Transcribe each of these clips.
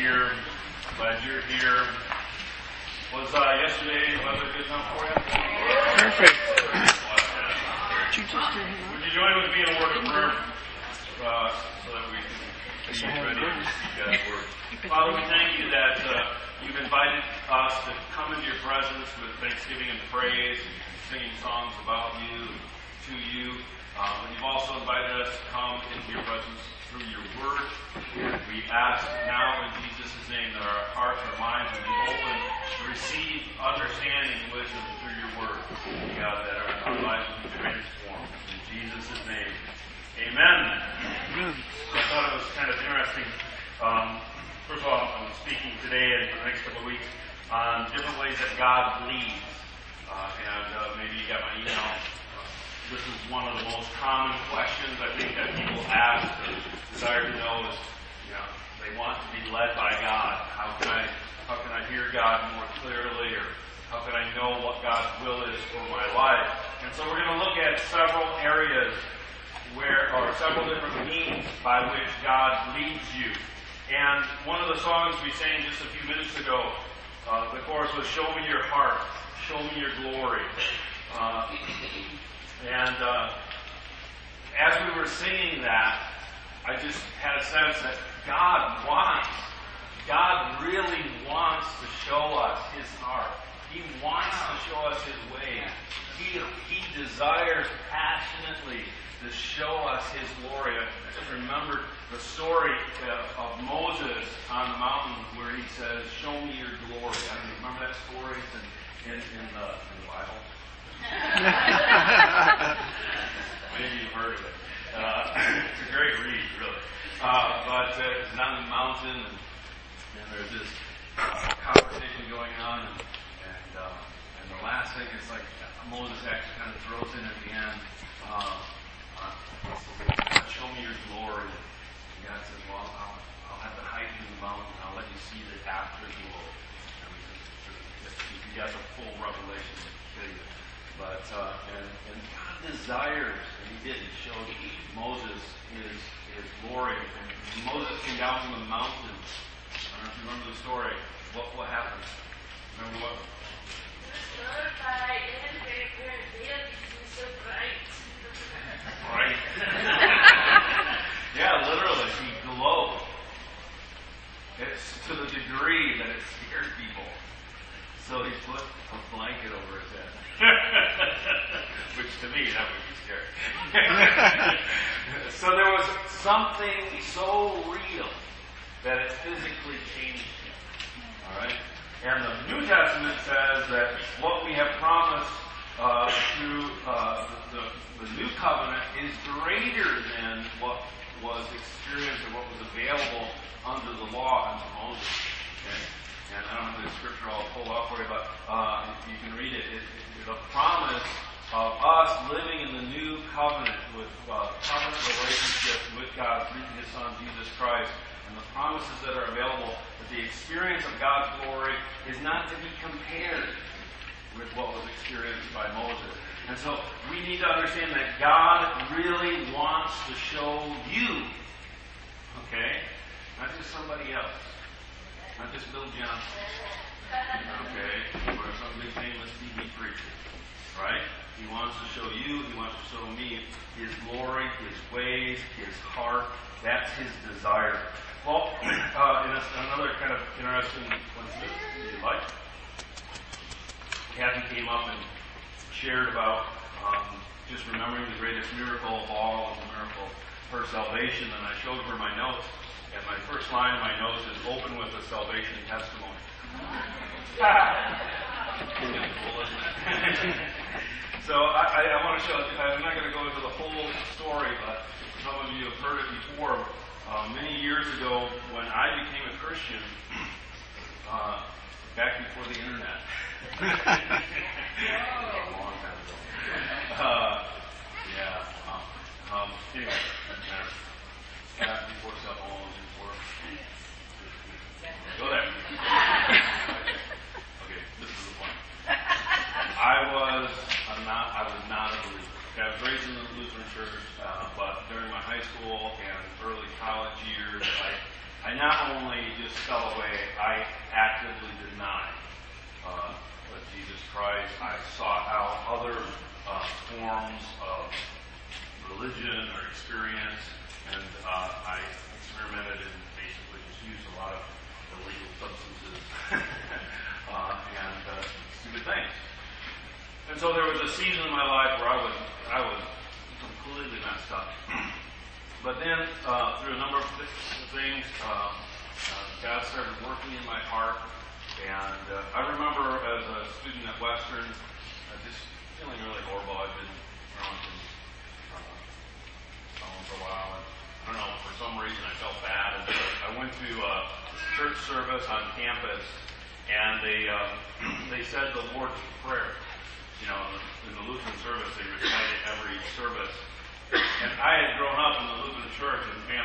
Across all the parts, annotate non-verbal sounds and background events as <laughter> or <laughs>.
here. Glad you're here. Was uh, yesterday the weather good enough for you? Perfect. Would you just do him Would you join with me in a word of prayer uh, so that we can be ready to God's <laughs> word? Father, we thank you that uh, you've invited us to come into your presence with thanksgiving and praise, and singing songs about you, to you. Um, and you've also invited us to come into your presence through your word. We ask now in Jesus' name that our hearts, our minds will be open to receive understanding and wisdom through your word. God, that our, our lives will be transformed. In Jesus' name, amen. I thought it was kind of interesting. Um, first of all, I'm speaking today and for the next couple of weeks on different ways that God leads. Uh, and uh, maybe you got my email this is one of the most common questions I think that people ask desire to know is, you know, they want to be led by God. How can I, how can I hear God more clearly or how can I know what God's will is for my life? And so we're going to look at several areas where, or several different means by which God leads you. And one of the songs we sang just a few minutes ago, uh, the chorus was "Show me your heart, show me your glory." Uh, and uh, as we were singing that, I just had a sense that God wants, God really wants to show us His heart. He wants to show us His way. He, he desires passionately to show us His glory. I just remembered the story uh, of Moses on the mountain where he says, "Show me your glory." I don't remember that story. It's in, in, in, the, in the Bible. <laughs> Maybe you've heard of it. Uh, <laughs> it's a great read, really. Uh, but uh, it's on the mountain, and, and there's this uh, conversation going on, and and, uh, and the last thing is like Moses actually kind of throws in at the end. Uh, uh, show me your glory. And God says, "Well, I'll, I'll have to hide you in the mountain. And I'll let you see the after glory." And we just, you got the full revelation, you. But uh, and, and God desires, and He did. He showed Moses His His glory. And Moses came down from the mountain. I don't know if you remember the story. What what happened? Remember what? Right. <laughs> yeah, literally, he glowed. It's to the degree that it scared people. So he put a blanket over his head. <laughs> Which to me, that would be scary. <laughs> so there was something so real that it physically changed him. Alright? And the New Testament says that what we have promised uh, through uh, the, the New Covenant is greater than what was experienced or what was available under the law unto Moses. Okay? And I don't have the scripture I'll pull up for you, but uh, you can read it. it, it the promise of us living in the new covenant with uh, covenant relationship with God through His Son Jesus Christ, and the promises that are available. That the experience of God's glory is not to be compared with what was experienced by Moses. And so we need to understand that God really wants to show you, okay, not just somebody else, not just Bill Johnson, okay, or some big famous TV preacher, right? He wants to show you, he wants to show me his glory, his ways, his heart. That's his desire. Well, <clears throat> uh, another kind of interesting coincidence, if you like, Kathy came up and shared about um, just remembering the greatest miracle of all, the miracle of her salvation, and I showed her my notes. And my first line of my notes is open with a salvation testimony. <laughs> so I, I, I, want to show, I'm not going to go into the whole story, but some of you have heard it before. Uh, many years ago, when I became a Christian, uh, back before the internet, <laughs> a long time ago. Uh, yeah. Um, um, anyway, back before cell phones, before. Go there. Okay, this is the point. I was a not. I was not a believer. I was raised in the Lutheran church, uh, but during my high school and early college years, I I not only just fell away, I actively denied uh, Jesus Christ. I sought out other uh, forms of religion or experience, and uh, I experimented and basically just used a lot of illegal substances <laughs> uh, and uh, stupid things. And so there was a season in my life where I was I was completely messed up. <clears throat> But then, uh, through a number of things, uh, uh, God started working in my heart. And uh, I remember as a student at Western, just feeling really horrible. I'd been around some uh, for a while. And I don't know, for some reason I felt bad. And I went to a church service on campus, and they uh, <clears throat> they said the Lord's Prayer. You know, in the Lutheran service, they recite it every service. And I had grown up in the Lutheran church, and man,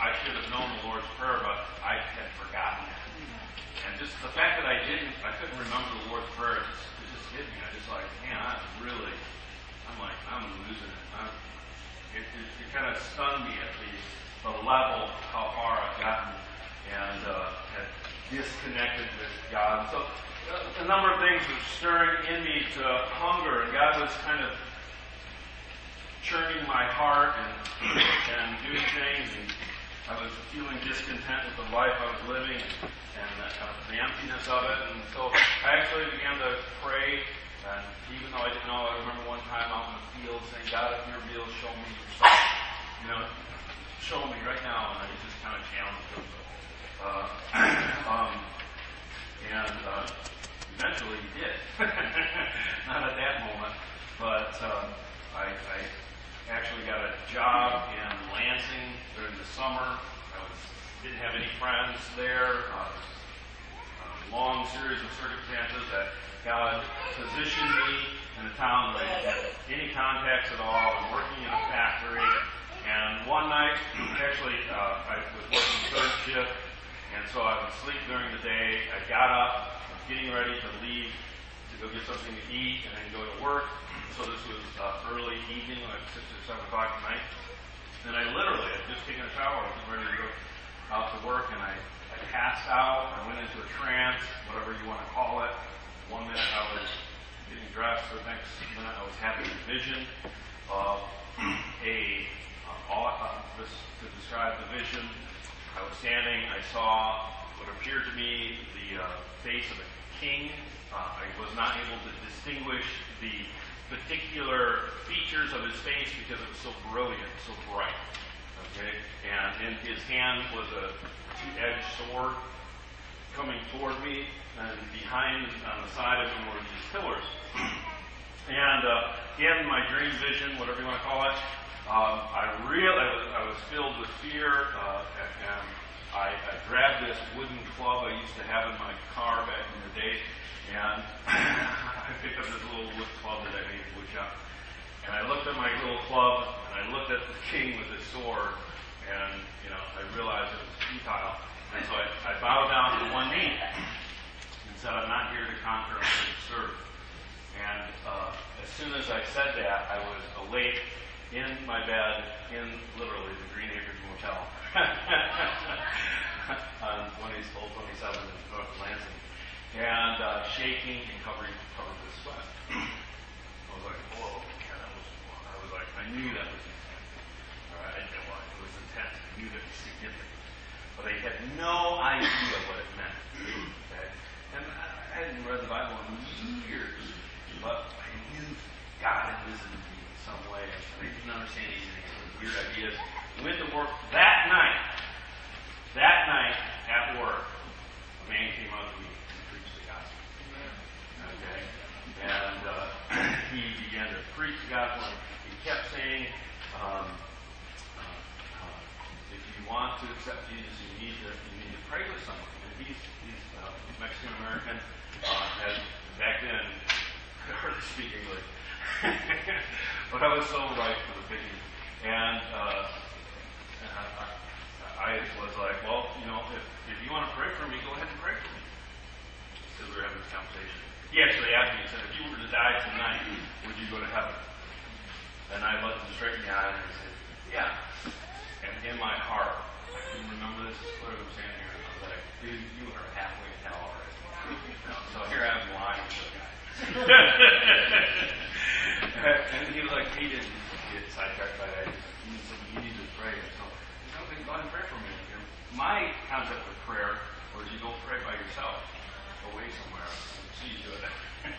I should have known the Lord's Prayer, but I had forgotten it. And just the fact that I didn't, I couldn't remember the Lord's Prayer, it just, it just hit me. I just like, man, I'm really, I'm like, I'm losing it. I'm, it, it, it kind of stunned me at the, the level how far I've gotten and uh, had disconnected with God. So uh, a number of things were stirring in me to hunger, and God was kind of churning my heart and, and doing things. And I was feeling discontent with the life I was living and uh, the emptiness of it. And so I actually began to pray. And even though I didn't know, I remember one time out in the field saying, God, if you're real, show me yourself. You know, show me right now. And I just kind of challenged him. Uh, <clears throat> um, and uh, eventually he did. <laughs> Not at that moment, but um, I, I actually got a job in Lansing during the summer. I was didn't have any friends there. Uh, long series of circumstances that God positioned me in a town where I didn't have any contacts at all. I'm working in a factory, and one night, <clears throat> actually, uh, I was working third shift, and so I would sleep during the day. I got up, I was getting ready to leave to go get something to eat, and then go to work. So this was uh, early evening, like six or seven o'clock at night. And I literally had just taken a shower, I was ready to go out to work, and I passed out. I went into a trance, whatever you want to call it. One minute I was getting dressed, the next minute I was having a vision of <clears throat> a uh, all, uh, this to describe the vision. I was standing. I saw what appeared to me the uh, face of a king. Uh, I was not able to distinguish the particular features of his face because it was so brilliant, so bright. Okay? And in his hand was a two-edged sword coming toward me, and behind on the side of him were these pillars. <clears throat> and uh, in my dream vision, whatever you want to call it, um, I really I was, I was filled with fear, uh, and I, I grabbed this wooden club I used to have in my car back in the day, and <clears throat> I picked up this little wood club that I made wood shop. And I looked at my little club, and I looked at the <laughs> king with his sword, and, you know, I realized it was futile. And so I, I bowed down to one knee and said, I'm not here to conquer, I'm here to serve. And uh, as soon as I said that, I was awake in my bed in literally the Green Acres Motel <laughs> on 20, Old 27 in North Lansing and uh, shaking and covering covered with sweat. <clears throat> I was like, whoa. I knew that was intense. All right, I didn't know why it was intense. I knew that it was significant, but I had no idea what it meant. Okay, and I, I hadn't read the Bible in years, but I knew God had visited me in some way. I didn't understand. It weird ideas. Went to work that night. That night at work, a man came up to me Okay? And uh, he began to preach the gospel. He kept saying, um, uh, uh, if you want to accept Jesus, you need to, you need to pray with someone. And he's, he's uh, Mexican American, uh, back then <laughs> could hardly speak English. <laughs> but I was so right for the picking. And uh, I, I was like, well, you know, if, if you want to pray for me, go ahead and pray for me. Because we were having this conversation. He actually asked me, he said, if you were to die tonight, would you go to heaven? And I looked him straight in the eye and I said, dude, you are halfway to hell already. So here I am lying to the guy. <laughs> and he was like, he didn't get sidetracked by that. He said, you need to pray. So, I know, go ahead and pray for me. My concept of prayer was you go pray by yourself. Away somewhere. See you do it. <laughs>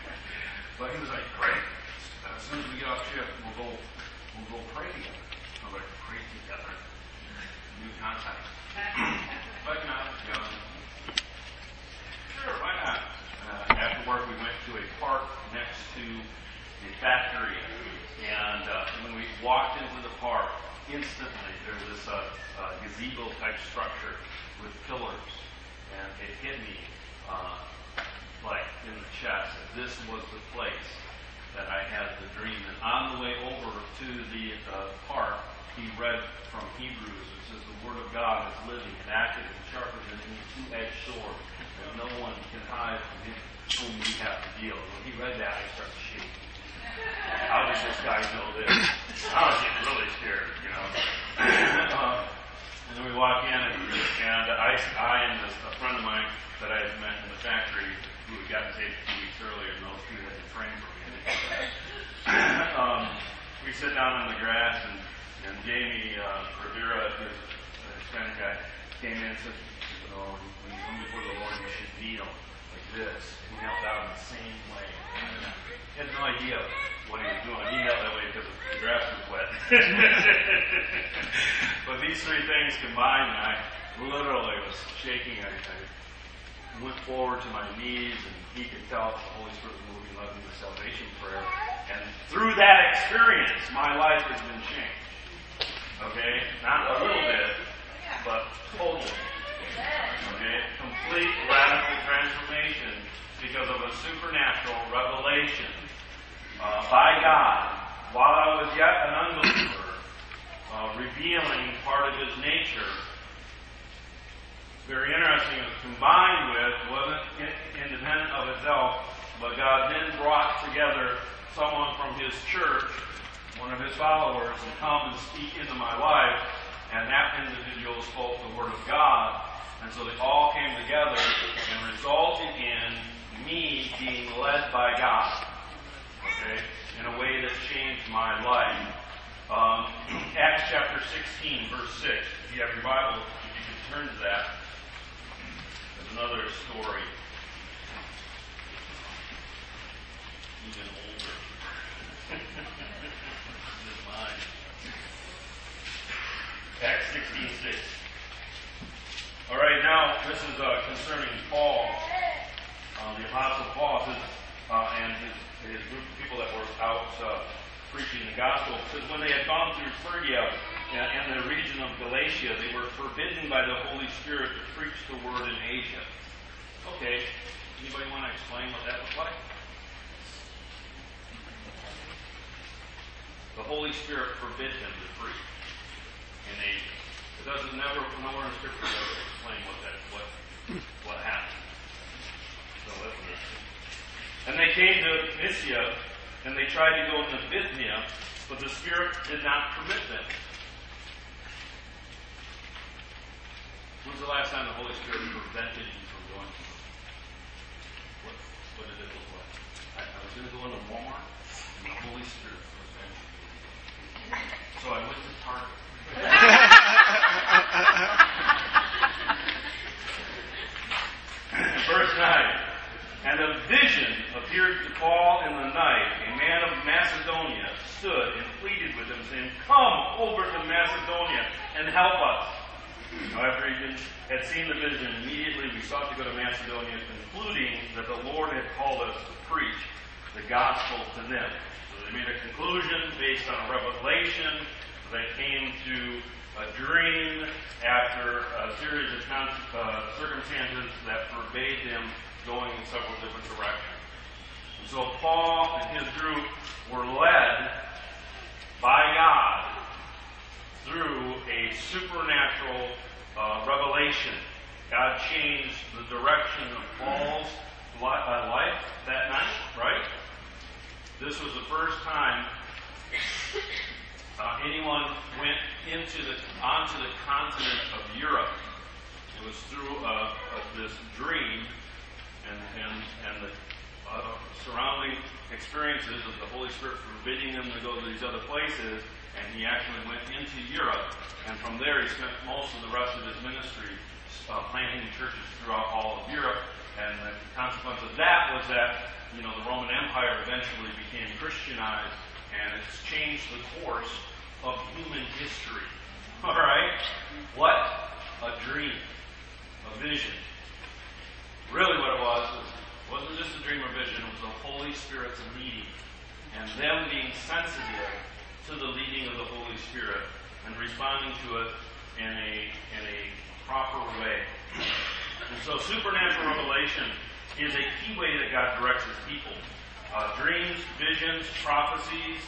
but he was like, pray. As soon as we get off shift, we'll go, we'll go pray together. I'm like, pray together. New concept. <clears throat> but not young. To the factory, and uh, when we walked into the park, instantly there was this uh, uh, gazebo type structure with pillars, and it hit me uh, like in the chest this was the place that I had the dream. And on the way over to the uh, park, he read from Hebrews. It says, "The Word of God is living and active and sharper than any two-edged sword, and no one can hide from him whom we have to deal." When he read that, I started shaking. How does this guy know this? I was getting really scared, you know. <clears throat> uh, and then we walk in, and, and I, I and this, a friend of mine that I had met in the factory, who had gotten saved a few weeks earlier, and those two had to train for <clears throat> me. um, we sit down on the grass, and, and Jamie uh, Rivera, a Hispanic guy, came in and said, you know, when you come before the Lord, you should kneel like this. He knelt in the same way. He had no idea what he was doing. He knelt that way because the grass was wet. <laughs> but these three things combined, and I literally was shaking. I, I went forward to my knees, and he could tell the Holy Spirit was moving, led me to salvation prayer. And through that experience, my life has been changed. Okay? Not a little bit, but totally. Okay? Complete radical transformation because of a supernatural revelation uh, by God while I was yet an unbeliever, uh, revealing part of His nature. Very interesting. It was combined with, wasn't independent of itself, but God then brought together someone from His church, one of His followers, and come and speak into my life. And that individual spoke the Word of God. And so they all came together and resulted in me being led by God. Okay? In a way that changed my life. Um, <clears throat> Acts chapter 16, verse 6. If you have your Bible, if you can turn to that. There's another story. Even older. <laughs> than mine. Acts 16, 6. All right, now this is uh, concerning Paul, uh, the Apostle Paul, uh, and his, his group of people that were out uh, preaching the gospel. Says when they had gone through Phrygia and, the region of Galatia, they were forbidden by the Holy Spirit to preach the word in Asia. Okay, anybody want to explain what that looked like? The Holy Spirit forbid them to preach in Asia. It doesn't never nowhere in Scripture does it explain what that what what happened. So that's interesting. And they came to Mysia, and they tried to go into Bithynia, but the Spirit did not permit them. When's the last time the Holy Spirit prevented you from going to What, what did it look like? I, I was going to go into Walmart, and the Holy Spirit prevented me. So I went to Target. <laughs> Verse 9. And a vision appeared to Paul in the night. A man of Macedonia stood and pleaded with him, saying, Come over to Macedonia and help us. Now, after he had seen the vision, immediately we sought to go to Macedonia, concluding that the Lord had called us to preach the gospel to them. So they made a conclusion based on a revelation that came to a dream after a series of uh, circumstances that forbade them going in several different directions. And so Paul and his group were led by God through a supernatural uh, revelation. God changed the direction of Paul's uh, life that night, right? This was the first time uh, anyone went into the onto the continent of Europe. It was through uh, uh, this dream, and and and the uh, surrounding experiences of the Holy Spirit forbidding them to go to these other places, and he actually went into Europe. And from there, he spent most of the rest of his ministry uh, planting churches throughout all of Europe. And the consequence of that was that, you know, the Roman Empire eventually became Christianized, and it's changed the course of human history. <laughs> All right? What? A dream, a vision. Really, what it was was wasn't just a dream or vision; it was the Holy Spirit's leading, and them being sensitive to the leading of the Holy Spirit and responding to it in a in a proper way. And so, supernatural revelation is a key way that God directs His people. Uh, dreams, visions, prophecies,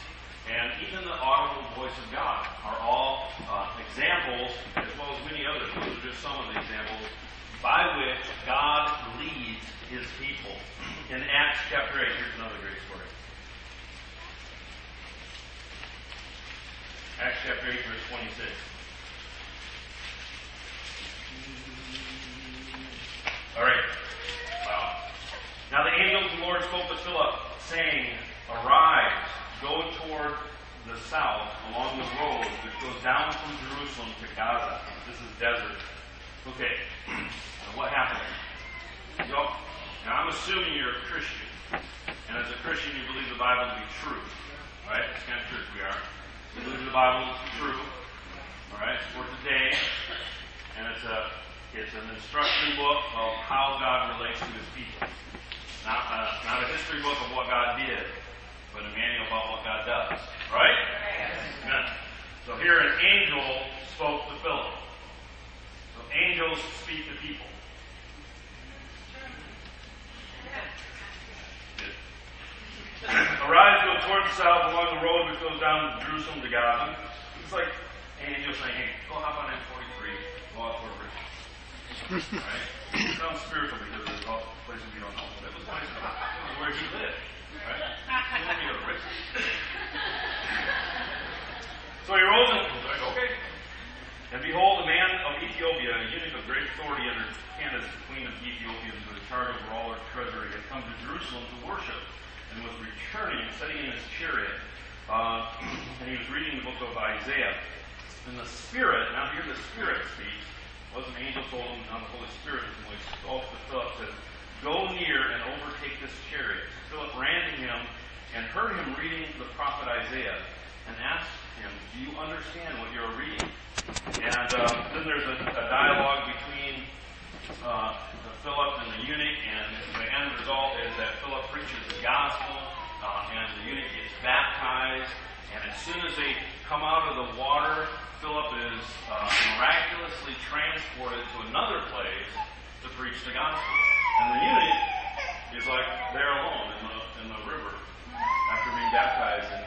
and even the audible voice of God are all uh, examples, as well as many others. Those are just some of the examples by which God leads His people. In Acts chapter 8, here's another great story. Acts chapter 8, verse 26. All right. Wow. Now the angel of the Lord spoke to Philip, saying, Arise, go toward the south along the road which goes down from Jerusalem to Gaza. This is desert. Okay. <clears throat> Now what happened? So, now I'm assuming you're a Christian. And as a Christian, you believe the Bible to be true. Right? That's kind of true we are. We believe the Bible is true. All right? For today. And it's a it's an instruction book of how God relates to his people. Not a, not a history book of what God did, but a manual about what God does. Right? Amen. So here an angel spoke to Philip. So angels speak to people. Arise, go toward the south along the road which goes down to Jerusalem to Gaza. It's like an angel saying, hey, go hop on M43, go out. Right? It sounds spiritual because there's all places we don't know. That was where he lived. Right? Go. So he rose and was like, okay. And behold, a man of Ethiopia, a eunuch of great authority under Candace, the queen of the Ethiopians, with a charge over all her treasury, had come to Jerusalem to worship, and was returning, sitting in his chariot. Uh, <clears throat> and he was reading the book of Isaiah. And the Spirit, now here the Spirit speaks, wasn't an angel told him, now the Holy Spirit is when he spoke to Philip, said, Go near and overtake this chariot. Philip ran to him and heard him reading the prophet Isaiah and asked him, Do you understand what you're reading? And uh, then there's a, a dialogue between uh, Philip and the eunuch, and the end result is that Philip preaches the gospel, uh, and the eunuch gets baptized. And as soon as they come out of the water, Philip is uh, miraculously transported to another place to preach the gospel. And the eunuch is like there alone in the, in the river after being baptized. And,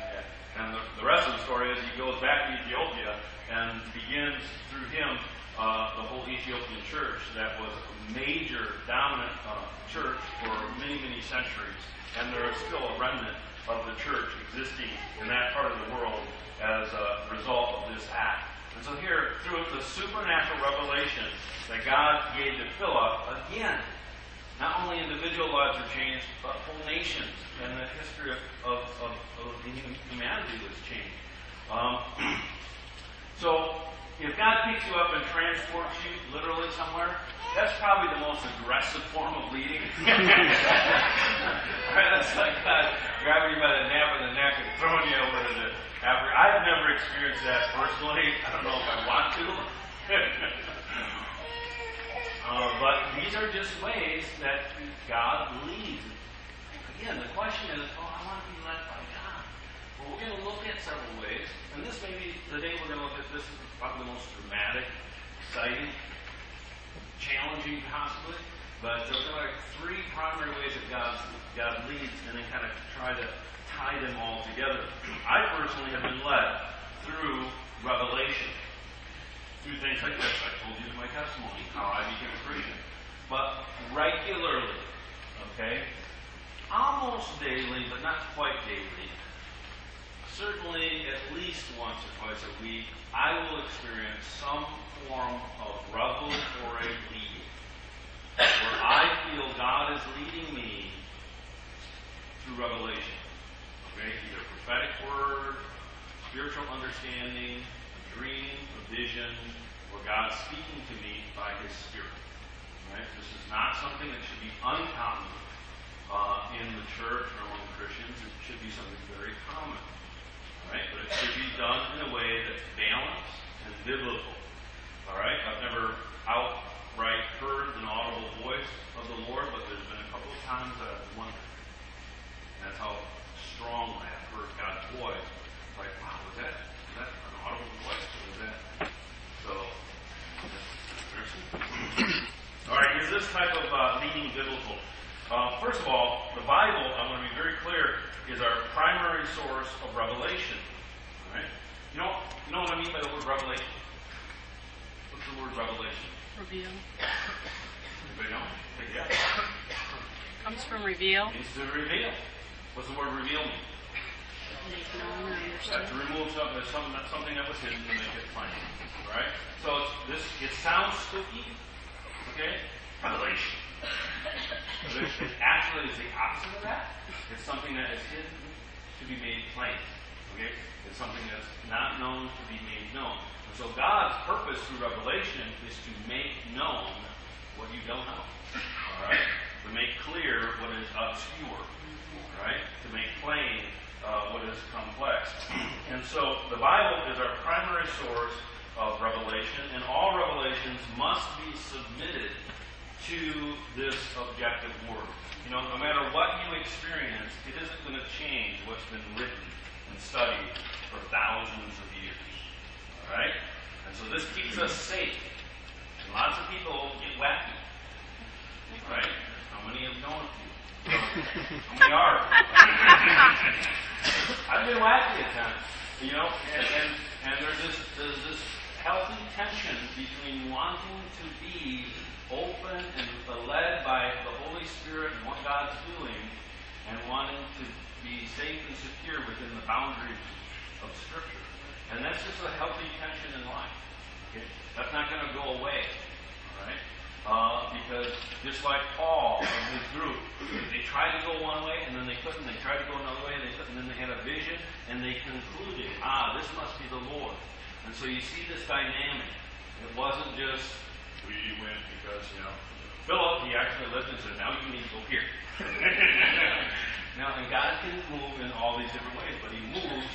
and the, the rest of the story is he goes back to Ethiopia and begins through him uh, the whole Ethiopian church that was a major dominant uh, church for many, many centuries. And there is still a remnant of the church existing in that part of the world as a result of this act. And so here, through the supernatural revelation that God gave to Philip, again, not only individual lives are changed, but whole nations and the history of, of, of, of humanity was changed. Um, <clears throat> so, if God picks you up and transports you literally somewhere, that's probably the most aggressive form of leading. <laughs> That's like God grabbing you by the nape of the neck and throwing you over to the. I've never experienced that personally. I don't know if I want to. <laughs> uh, but these are just ways that God leads. Again, the question is, oh, I want be led by God. Well, we're going to look at several ways, and this may be the day we're going to look at this is probably the most dramatic, exciting, challenging possibly, but there are like three primary ways that God, God leads and then kind of try to tie them all together. I personally have been led through revelation, through things like this. I told you in my testimony how I became a Christian. But regularly, okay, almost daily, but not quite daily, certainly at least once or twice a week, I will experience some form of revelatory leading. Where I feel God is leading me through revelation. Okay? Either prophetic word, spiritual understanding, a dream, a vision, or God speaking to me by His Spirit. Right? This is not something that should be uncommon uh, in the church or among Christians. It should be something very common. Right? But it should be done in a way that's balanced and biblical. All right? I've never outright heard an audible voice of the Lord, but there's been a couple of times that I've wondered. And That's how strongly I've heard God's voice. It's like, wow, was that, was that an audible voice? Or was that? So, <clears throat> all right, is this type of uh, leading biblical? Uh, first of all, the Bible, I want to be very clear, is our primary source of revelation. All right? You know, you know what I mean by the word revelation? What's the word revelation? Reveal. Anybody know? Take. Comes from reveal. It means to reveal. What's the word reveal mean? Make known or Yeah, to remove something, uh, something, something that was hidden to make it plain. Right? So it's, this, it sounds spooky, okay? Revelation. It actually is the opposite of that. It's something that is hidden to be made plain. Okay? It's something that's not known to be made known. So God's purpose through revelation is to make known what you don't know. Alright? To make clear what is obscure. Right? To make plain uh, what is complex. <clears throat> And so the Bible is our primary source of revelation, and all revelations must be submitted to this objective word. You know, no matter what you experience, it isn't going to change what's been written and studied for thousands of years. Right? And so this keeps us safe. And lots of people get wacky. Right? How many have known a few? How are? <laughs> I've been wacky at times, you know, and, and, and there's this there's this healthy tension between wanting to be open and led by the Holy Spirit and what God's doing, and wanting to be safe and secure within the boundaries of Scripture. And that's just a healthy tension in life. Okay? That's not going to go away. Right? Uh, because just like Paul and his group, they tried to go one way and then they couldn't. They tried to go another way and they couldn't. And then they had a vision and they concluded, ah, this must be the Lord. And so you see this dynamic. It wasn't just we went because you know Philip. He actually lived and said, now you need to go here. <laughs> now, and God can move in all these different ways, but He moves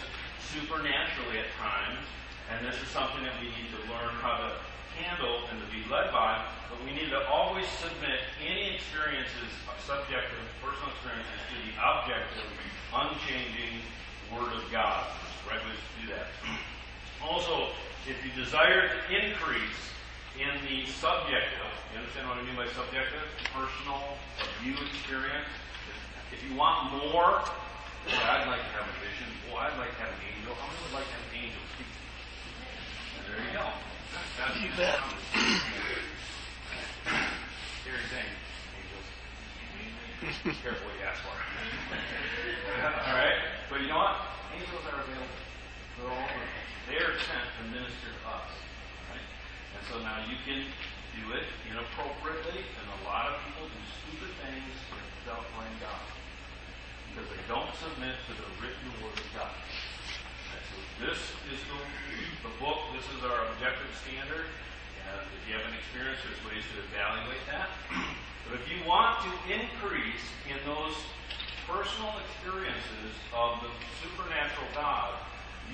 supernaturally at times. And this is something that we need to learn how to handle and to be led by, but we need to always submit any experiences, subjective, personal experiences, to the objective, unchanging Word of God. Right way to do that. Also, if you desire to increase in the subjective, you understand what I mean by subjective? Personal, view experience. If you want more, boy, I'd like to have a vision. Boy, I'd like to have an angel. How many would like to have an angel speak to you? And there you go. That's you bet. Scary thing, angels. Careful what you ask for. all right? But you know what? Angels are available. They're all over. They are sent to minister to us. Right? And so now you can do it inappropriately, and a lot of people do stupid things without blame God. Because they don't submit to the written word of God. And so this is the, the book, this is our objective standard. And if you have an experience, there's ways to evaluate that. <clears throat> But if you want to increase in those personal experiences of the supernatural God,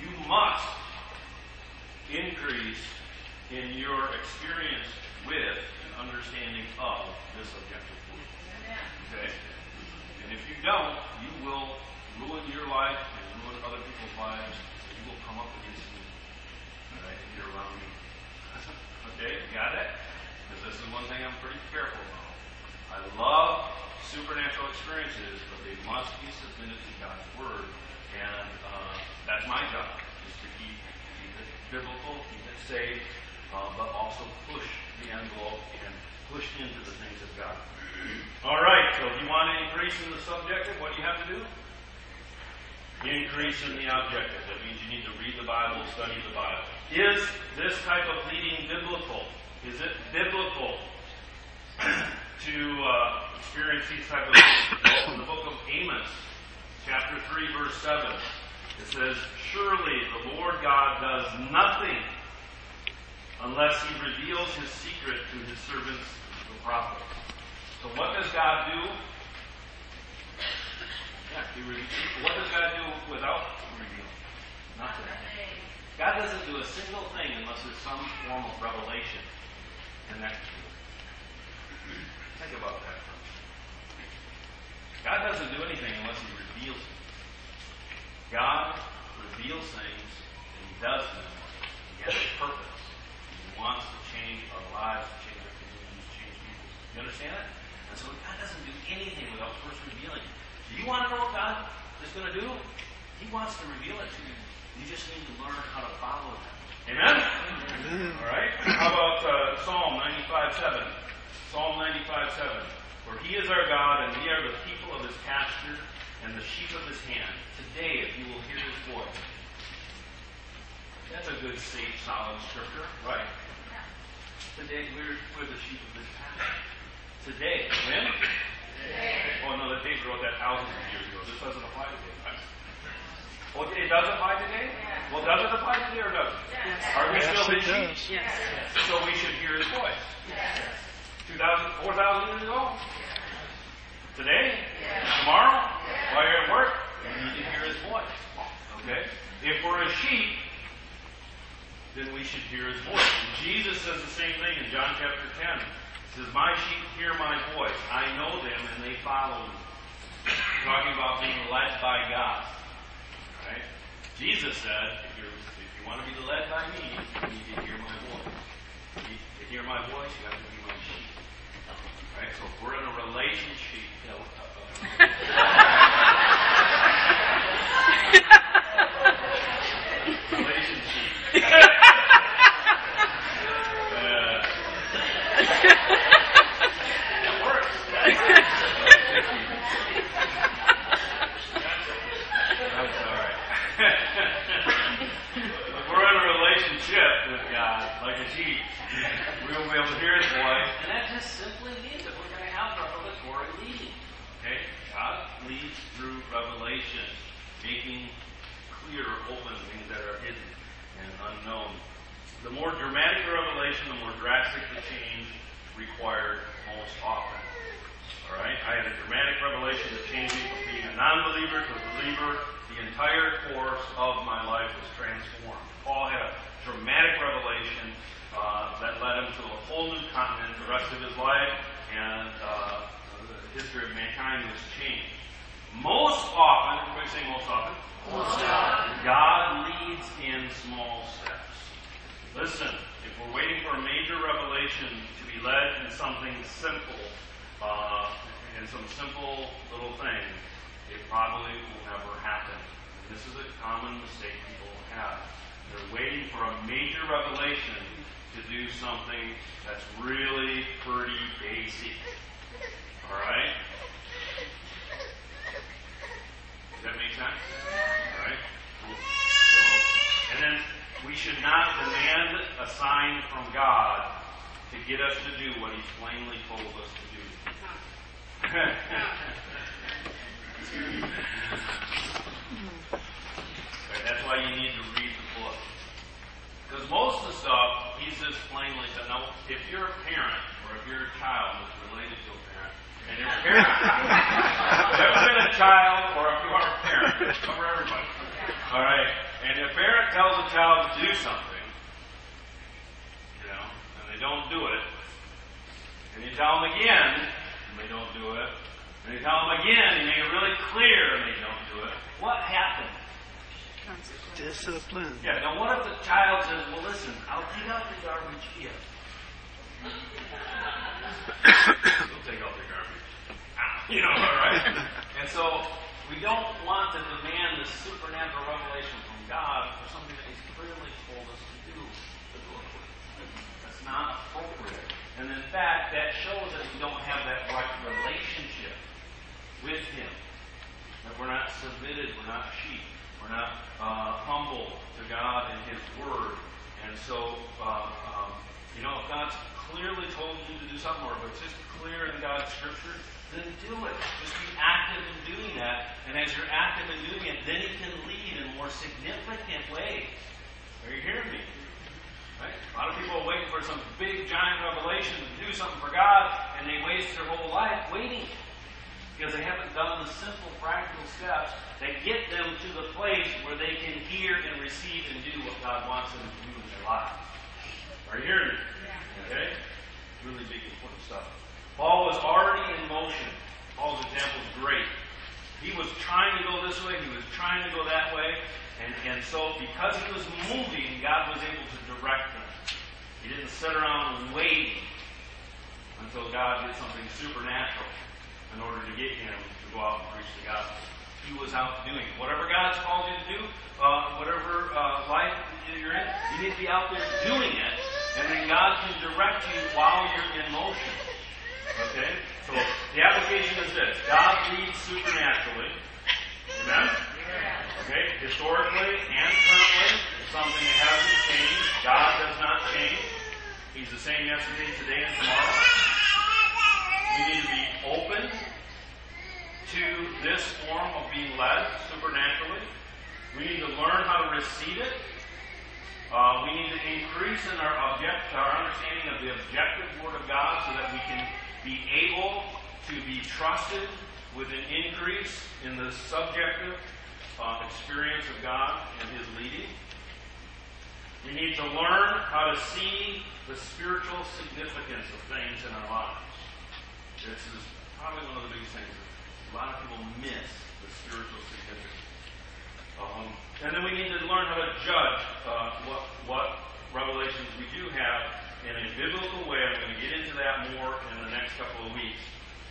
you must increase in your experience with and understanding of this objective word. Okay? If you don't, you will ruin your life and ruin other people's lives. And you will come up against me. Alright, if you're around me. <laughs> okay, got it? Because this is one thing I'm pretty careful about. I love supernatural experiences, but they must be submitted to God's Word. And uh, that's my job, is to keep, keep it biblical, keep it safe, uh, but also push the envelope and pushed into the things of God. All right, so if you want to increase in the subjective, what do you have to do? Increase in the objective. That means you need to read the Bible, study the Bible. Is this type of leading biblical? Is it biblical <clears throat> to uh, experience these type of things? In the book of Amos, chapter 3, verse 7. It says, Surely the Lord God does nothing unless he reveals his secret to his servants, the prophets. So what does God do? Yeah, what does God do without revealing? Nothing. God doesn't do a single thing unless there's some form of revelation connected to it. Think about that. God doesn't do anything unless He reveals it. God reveals things and He does them. He has a purpose. Wants to change our lives, to change our communities, to change people. You understand it? And so God doesn't do anything without first revealing. Do you want to know what God is going to do? He wants to reveal it to you. You just need to learn how to follow Him. Amen? All right. How about uh, Psalm 95 7? Psalm 95 7. For he is our God, and we are the people of his pasture and the sheep of his hand. Today, if you will hear his voice. That's a good, safe, solid scripture, right? Today, we're, we're the sheep of his pasture. Today. When? Oh, no, that David wrote that thousands of years ago. This doesn't apply today, right? Well, it does apply today? Well, does it apply today or doesn't it? Are we still his sheep? Yes. So we should hear his voice. 2,000, 4,000 years ago? Today? Tomorrow? While you're at work? You need to hear his voice. Okay? If we're a sheep, then we should hear his voice. And Jesus says the same thing in John chapter 10. He says, My sheep hear my voice. I know them and they follow me. Talking about being led by God. Right? Jesus said, if, if you want to be led by me, you need to hear my voice. To hear my voice, you have to be my sheep. Right? So if we're in a relationship. <laughs> <laughs> Uh, it works. That's all right. if we're in a relationship with God, like a sheep, we will be able to hear His voice, and simply means that we're going to have revelatory leading. Okay? God leads through revelation, making clear, open things that are hidden and unknown. The more dramatic the revelation, the more drastic the change required most often. All right? I had a dramatic revelation that changed me from being a non-believer to a believer. The entire course of my life was transformed. Paul had a dramatic revelation uh, that led him to a whole new continent the rest of his life, and uh, the history of mankind was changed. Most often, everybody say most often? Most often. God leads in small steps. Listen, if we're waiting for a major revelation to be led in something simple, uh, in some simple little thing, it probably will never happen. And This is a common mistake people have. They're waiting for a major revelation to do something that's really pretty basic. All right? Does that make sense? All right? Cool. So, and then we should not demand a sign from God to get us to do what He's plainly told us to do. <laughs> That's why you need to read the book. Because most of the stuff, he's just plainly said, now, if you're a parent, or if you're a child that's related to a parent, and you're a parent, <laughs> if you've been a child, or if you are a parent, for everybody. All right? And if a parent tells a child to do something, you know, and they don't do it, and you tell them again, and they don't do it, and you tell them again, you make it really clear, and they don't do it, what happens? Discipline. Yeah, now what if the child says, well, listen, I'll take out the garbage here. He'll take out the garbage. Ah, You know, all right? And so we don't want to demand the supernatural revelation from God for something that He's clearly told us to do. That's not appropriate. And in fact, that shows that we don't have that right relationship with Him. That we're not submitted, we're not sheep. We're not uh, humble to God and His Word. And so uh, um, You know, if God's clearly told you to do something, or if it's just clear in God's scripture, then do it. Just be active in doing that. And as you're active in doing it, then He can lead in more significant ways. Are you hearing me? Right? A lot of people are waiting for some big, giant revelation to do something for God, and they waste their whole life waiting because they haven't done the simple, practical steps that get them to the place where they can hear and receive and do what God wants them to do in their lives. Are you hearing me? Okay? Really big, important stuff. Paul was already in motion. Paul's example is great. He was trying to go this way, he was trying to go that way, and, and so because he was moving, God was able to direct him. He didn't sit around waiting until God did something supernatural in order to get him to go out and preach the gospel. He was out doing. Whatever God's called you to do, uh, whatever uh, life you're in, you need to be out there doing it, and then God can direct you while you're in motion. Okay? So the application is this God leads supernaturally. Amen? Okay? Historically and currently, it's something that hasn't changed. God does not change. He's the same yesterday, today, and tomorrow. We need to be open to this form of being led supernaturally. We need to learn how to receive it. Uh, we need to increase in our object, our understanding of the objective Word of God, so that we can be able to be trusted with an increase in the subjective uh, experience of God and His leading. We need to learn how to see the spiritual significance of things in our lives. This is probably one of the biggest things a lot of people miss the spiritual significance. Um, and then we need to learn how to judge uh, what, what revelations we do have in a biblical way. I'm going to get into that more in the next couple of weeks.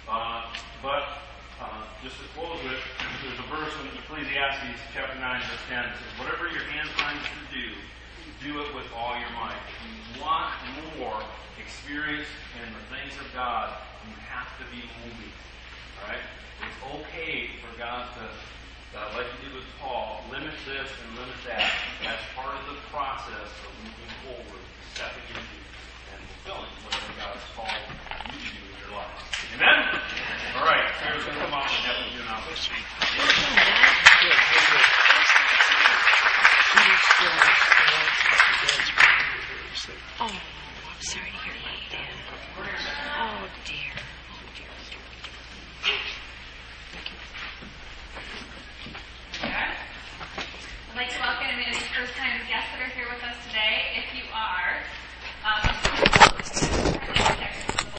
Uh, but uh, just to close with, there's a verse in Ecclesiastes chapter 9, verse 10 that says, Whatever your hand finds to do, do it with all your might. If you want more experience in the things of God, you have to be moving. Alright? It's okay for God to, uh, like He did with Paul, limit this and limit that. That's part of the process of moving forward, stepping into and fulfilling whatever God's called you to do in your life. Amen? Alright, Sarah's going to come up and you do an outreach. Oh, I'm sorry to hear that, Oh, dear. Oh, dear. Thank you. I'd like to welcome any